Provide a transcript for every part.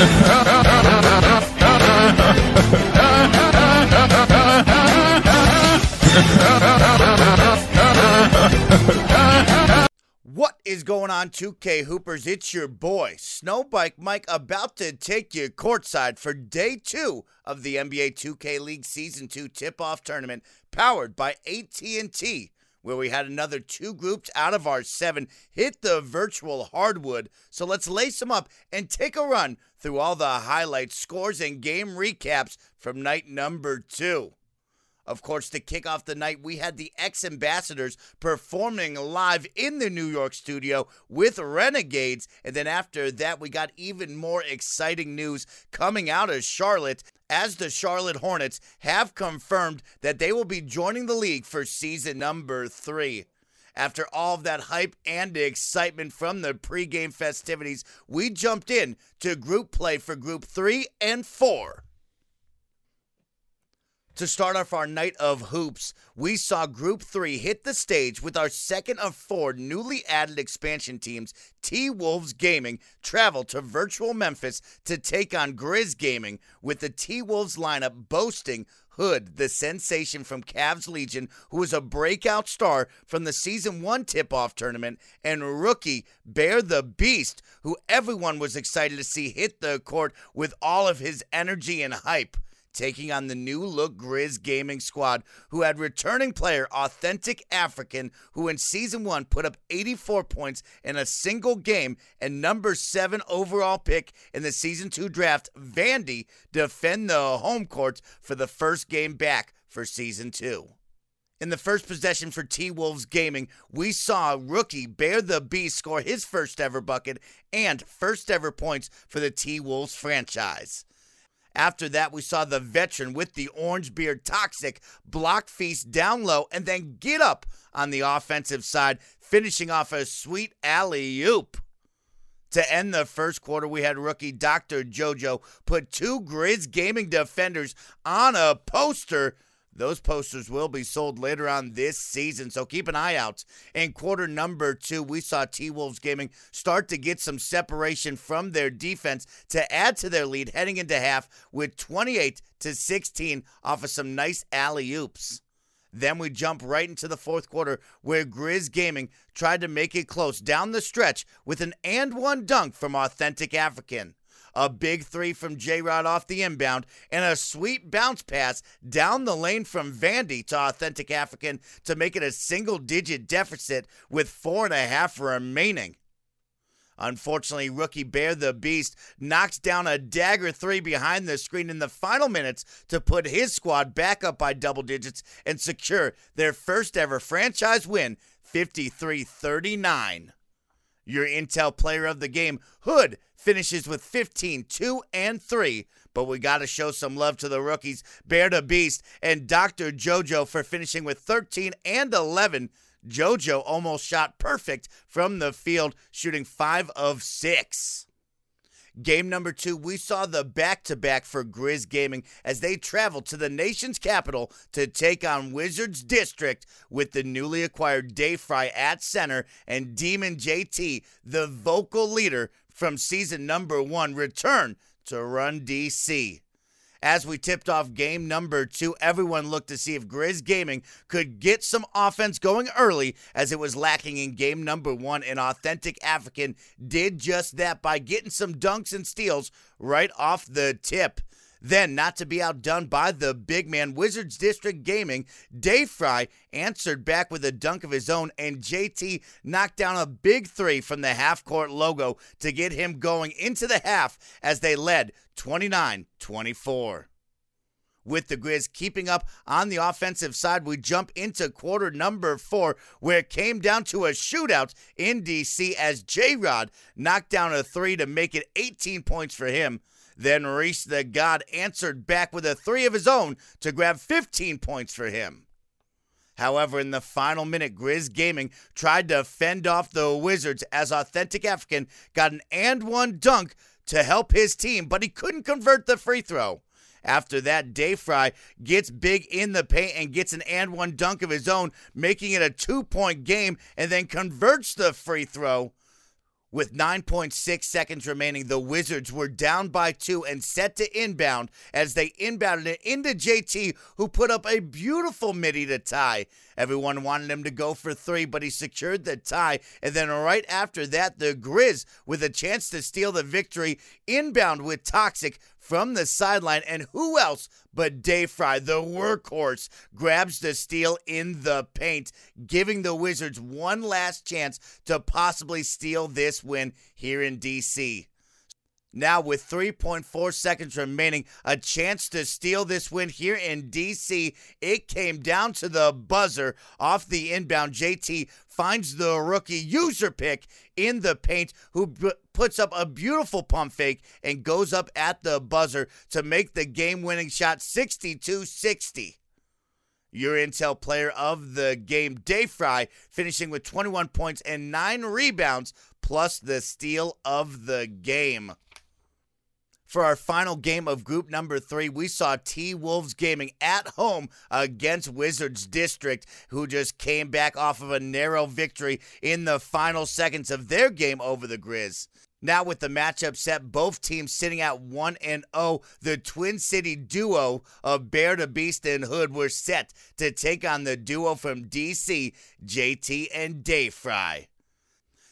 What is going on, 2K Hoopers? It's your boy, Snowbike Mike, about to take you courtside for day two of the NBA 2K League Season 2 tip-off tournament powered by AT&T, where we had another two groups out of our seven hit the virtual hardwood. So let's lace them up and take a run through all the highlights, scores, and game recaps from night number two. Of course, to kick off the night, we had the X Ambassadors performing live in the New York studio with Renegades. And then after that, we got even more exciting news coming out of Charlotte as the Charlotte Hornets have confirmed that they will be joining the league for season number three. After all of that hype and excitement from the pregame festivities, we jumped in to group play for group three and four. To start off our night of hoops, we saw Group 3 hit the stage with our second of four newly added expansion teams, T Wolves Gaming, travel to virtual Memphis to take on Grizz Gaming, with the T Wolves lineup boasting Hood, the sensation from Cavs Legion, who was a breakout star from the Season 1 tip off tournament, and rookie Bear the Beast, who everyone was excited to see hit the court with all of his energy and hype taking on the new look Grizz Gaming squad, who had returning player Authentic African, who in season one put up 84 points in a single game, and number seven overall pick in the season two draft, Vandy, defend the home court for the first game back for season two. In the first possession for T Wolves Gaming, we saw rookie Bear the Beast score his first ever bucket and first ever points for the T Wolves franchise. After that, we saw the veteran with the orange beard toxic block feast down low and then get up on the offensive side, finishing off a sweet alley oop. To end the first quarter, we had rookie Dr. JoJo put two Grizz Gaming defenders on a poster those posters will be sold later on this season, so keep an eye out. In quarter number two, we saw T Wolves Gaming start to get some separation from their defense to add to their lead heading into half with 28 to 16 off of some nice alley oops. Then we jump right into the fourth quarter where Grizz Gaming tried to make it close down the stretch with an and one dunk from Authentic African a big three from J Rod off the inbound, and a sweet bounce pass down the lane from Vandy to Authentic African to make it a single digit deficit with four and a half remaining. Unfortunately, rookie Bear the Beast knocks down a dagger three behind the screen in the final minutes to put his squad back up by double digits and secure their first ever franchise win, 53 39. Your Intel player of the game, Hood, finishes with 15, 2, and 3. But we got to show some love to the rookies, Bear the Beast and Dr. JoJo for finishing with 13 and 11. JoJo almost shot perfect from the field, shooting 5 of 6. Game number two, we saw the back to back for Grizz Gaming as they traveled to the nation's capital to take on Wizards District with the newly acquired Dayfry at center and Demon JT, the vocal leader from season number one, return to run DC. As we tipped off game number two, everyone looked to see if Grizz Gaming could get some offense going early, as it was lacking in game number one. And Authentic African did just that by getting some dunks and steals right off the tip. Then, not to be outdone by the big man, Wizards District Gaming, Dave Fry answered back with a dunk of his own, and JT knocked down a big three from the half court logo to get him going into the half as they led 29 24 with the Grizz keeping up on the offensive side. We jump into quarter number four, where it came down to a shootout in DC as J Rod knocked down a three to make it 18 points for him. Then Reese the God answered back with a three of his own to grab 15 points for him. However, in the final minute, Grizz Gaming tried to fend off the Wizards as Authentic African got an and one dunk to help his team, but he couldn't convert the free throw. After that, Dayfry gets big in the paint and gets an and one dunk of his own, making it a two point game, and then converts the free throw With 9.6 seconds remaining, the Wizards were down by two and set to inbound as they inbounded it into JT, who put up a beautiful midi to tie. Everyone wanted him to go for three, but he secured the tie. And then right after that, the Grizz, with a chance to steal the victory, inbound with Toxic from the sideline. And who else but Dave Fry, the workhorse, grabs the steal in the paint, giving the Wizards one last chance to possibly steal this win here in DC. Now, with 3.4 seconds remaining, a chance to steal this win here in DC. It came down to the buzzer off the inbound. JT finds the rookie user pick in the paint, who b- puts up a beautiful pump fake and goes up at the buzzer to make the game winning shot 62 60. Your Intel player of the game, Dave Fry, finishing with 21 points and 9 rebounds, plus the steal of the game. For our final game of group number three, we saw T Wolves Gaming at home against Wizards District, who just came back off of a narrow victory in the final seconds of their game over the Grizz. Now, with the matchup set, both teams sitting at 1 and 0, the Twin City duo of Bear the Beast and Hood were set to take on the duo from DC, JT and Dave Fry.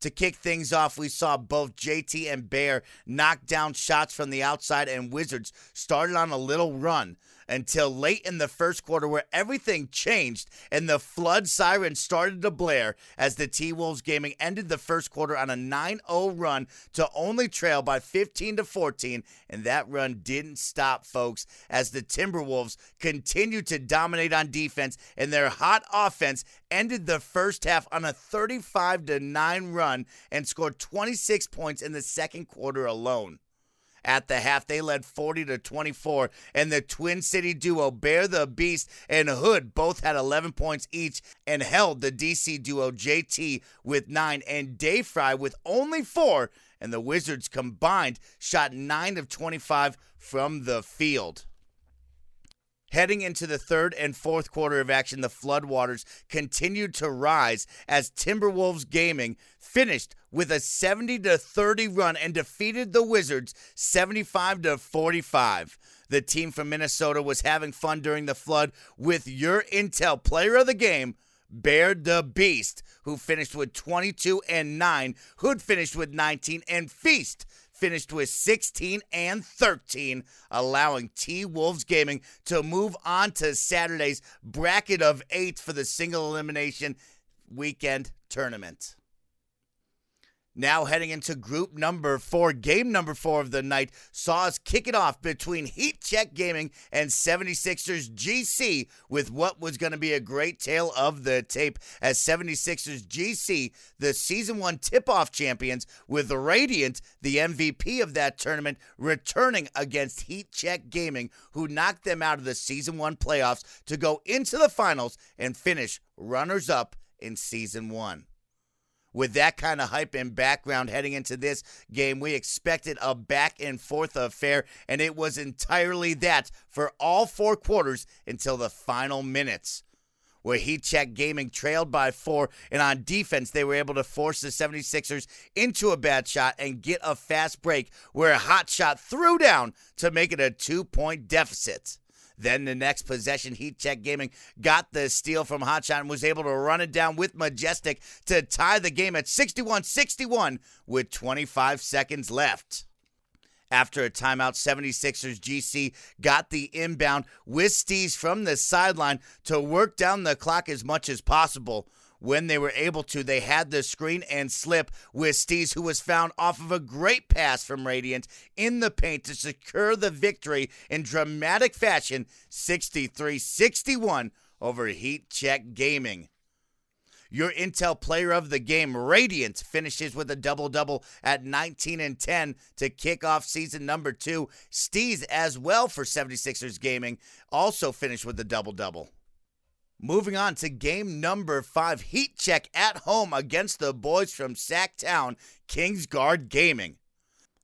To kick things off, we saw both JT and Bear knock down shots from the outside, and Wizards started on a little run until late in the first quarter, where everything changed and the flood siren started to blare as the T Wolves gaming ended the first quarter on a 9 0 run to only trail by 15 to 14. And that run didn't stop, folks, as the Timberwolves continued to dominate on defense, and their hot offense ended the first half on a 35 to 9 run and scored 26 points in the second quarter alone. At the half, they led 40 to 24, and the Twin City duo Bear the Beast and Hood both had 11 points each and held the DC duo JT with nine and Dave Fry with only four. And the Wizards combined shot 9 of 25 from the field. Heading into the third and fourth quarter of action, the floodwaters continued to rise as Timberwolves Gaming finished with a 70 to 30 run and defeated the Wizards 75 to 45. The team from Minnesota was having fun during the flood with your Intel player of the game, Bear the Beast, who finished with 22 and 9. Hood finished with 19 and Feast finished with 16 and 13, allowing T Wolves Gaming to move on to Saturday's bracket of eight for the single elimination weekend tournament. Now heading into group number four, game number four of the night, saw us kick it off between Heat Check Gaming and 76ers GC with what was going to be a great tale of the tape as 76ers GC, the season one tip off champions, with Radiant, the MVP of that tournament, returning against Heat Check Gaming, who knocked them out of the season one playoffs to go into the finals and finish runners up in season one with that kind of hype and background heading into this game. We expected a back and forth affair, and it was entirely that for all four quarters until the final minutes. Where Heat Check Gaming trailed by four, and on defense, they were able to force the 76ers into a bad shot and get a fast break where a Hotshot threw down to make it a two point deficit. Then the next possession, Heat Check Gaming got the steal from Hotshot and was able to run it down with Majestic to tie the game at 61 61 with 25 seconds left. After a timeout, 76ers GC got the inbound with from the sideline to work down the clock as much as possible when they were able to, they had the screen and slip with Steez, who was found off of a great pass from Radiant in the paint to secure the victory in dramatic fashion 63 61 over Heat Check Gaming. Your Intel player of the game, Radiant, finishes with a double double at 19 and 10 to kick off season number two. Steez, as well for 76ers Gaming, also finished with a double double. Moving on to game number five, Heat Check at home against the boys from Sacktown, Kingsguard Gaming.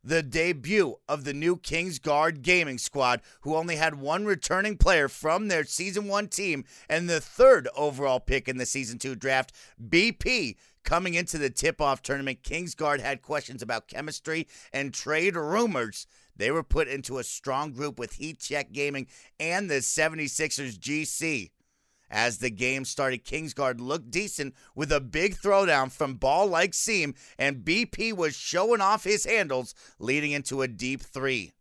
The debut of the new Kingsguard Gaming squad, who only had one returning player from their season one team and the third overall pick in the season two draft, BP, Coming into the tip off tournament, Kingsguard had questions about chemistry and trade rumors. They were put into a strong group with Heat Check Gaming and the 76ers GC. As the game started, Kingsguard looked decent with a big throwdown from ball like seam, and BP was showing off his handles, leading into a deep three.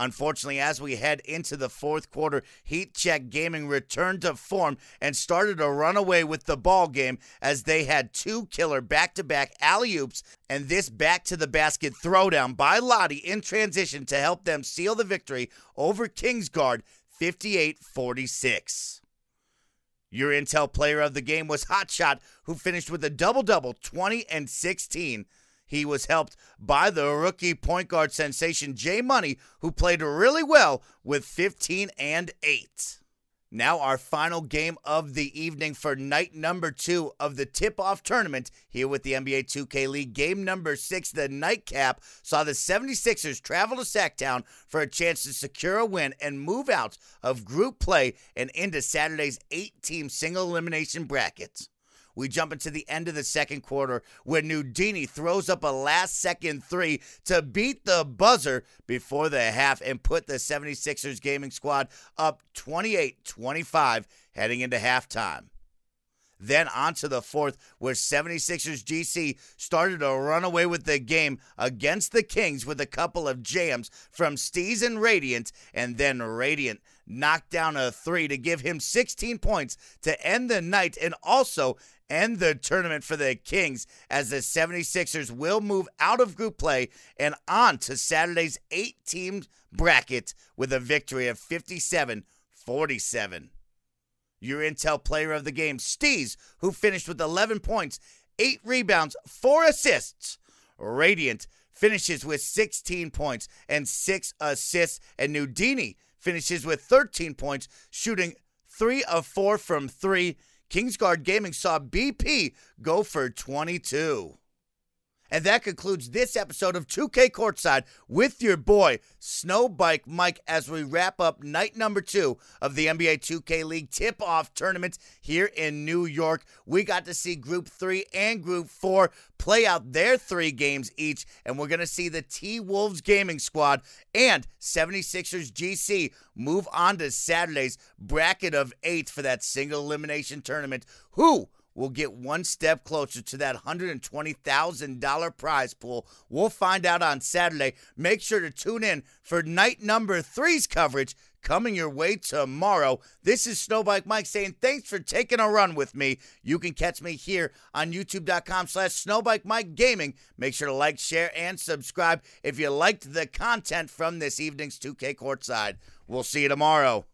Unfortunately, as we head into the fourth quarter, Heat Check Gaming returned to form and started to run away with the ball game as they had two killer back-to-back alley oops and this back to the basket throwdown by Lottie in transition to help them seal the victory over Kingsguard 58-46. Your Intel player of the game was Hotshot, who finished with a double double, 20 and 16. He was helped by the rookie point guard sensation Jay Money, who played really well with 15 and 8. Now, our final game of the evening for night number two of the tip off tournament here with the NBA 2K League. Game number six, the nightcap, saw the 76ers travel to Sacktown for a chance to secure a win and move out of group play and into Saturday's eight team single elimination bracket. We jump into the end of the second quarter where Nudini throws up a last second three to beat the buzzer before the half and put the 76ers gaming squad up 28 25 heading into halftime. Then on to the fourth, where 76ers GC started to run away with the game against the Kings with a couple of jams from Steez and Radiant, and then Radiant knocked down a three to give him 16 points to end the night and also end the tournament for the Kings as the 76ers will move out of group play and on to Saturday's eight team bracket with a victory of 57 47. Your Intel player of the game, Steez, who finished with 11 points, 8 rebounds, 4 assists. Radiant finishes with 16 points and 6 assists. And Nudini finishes with 13 points, shooting 3 of 4 from 3. Kingsguard Gaming saw BP go for 22. And that concludes this episode of 2K Courtside with your boy, Snowbike Mike, as we wrap up night number two of the NBA 2K League tip off tournament here in New York. We got to see Group 3 and Group 4 play out their three games each, and we're going to see the T Wolves Gaming Squad and 76ers GC move on to Saturday's bracket of eight for that single elimination tournament. Who will get one step closer to that $120,000 prize pool. We'll find out on Saturday. Make sure to tune in for night number three's coverage coming your way tomorrow. This is Snowbike Mike saying thanks for taking a run with me. You can catch me here on youtube.com slash Snowbike Mike Gaming. Make sure to like, share, and subscribe if you liked the content from this evening's 2K Courtside. We'll see you tomorrow.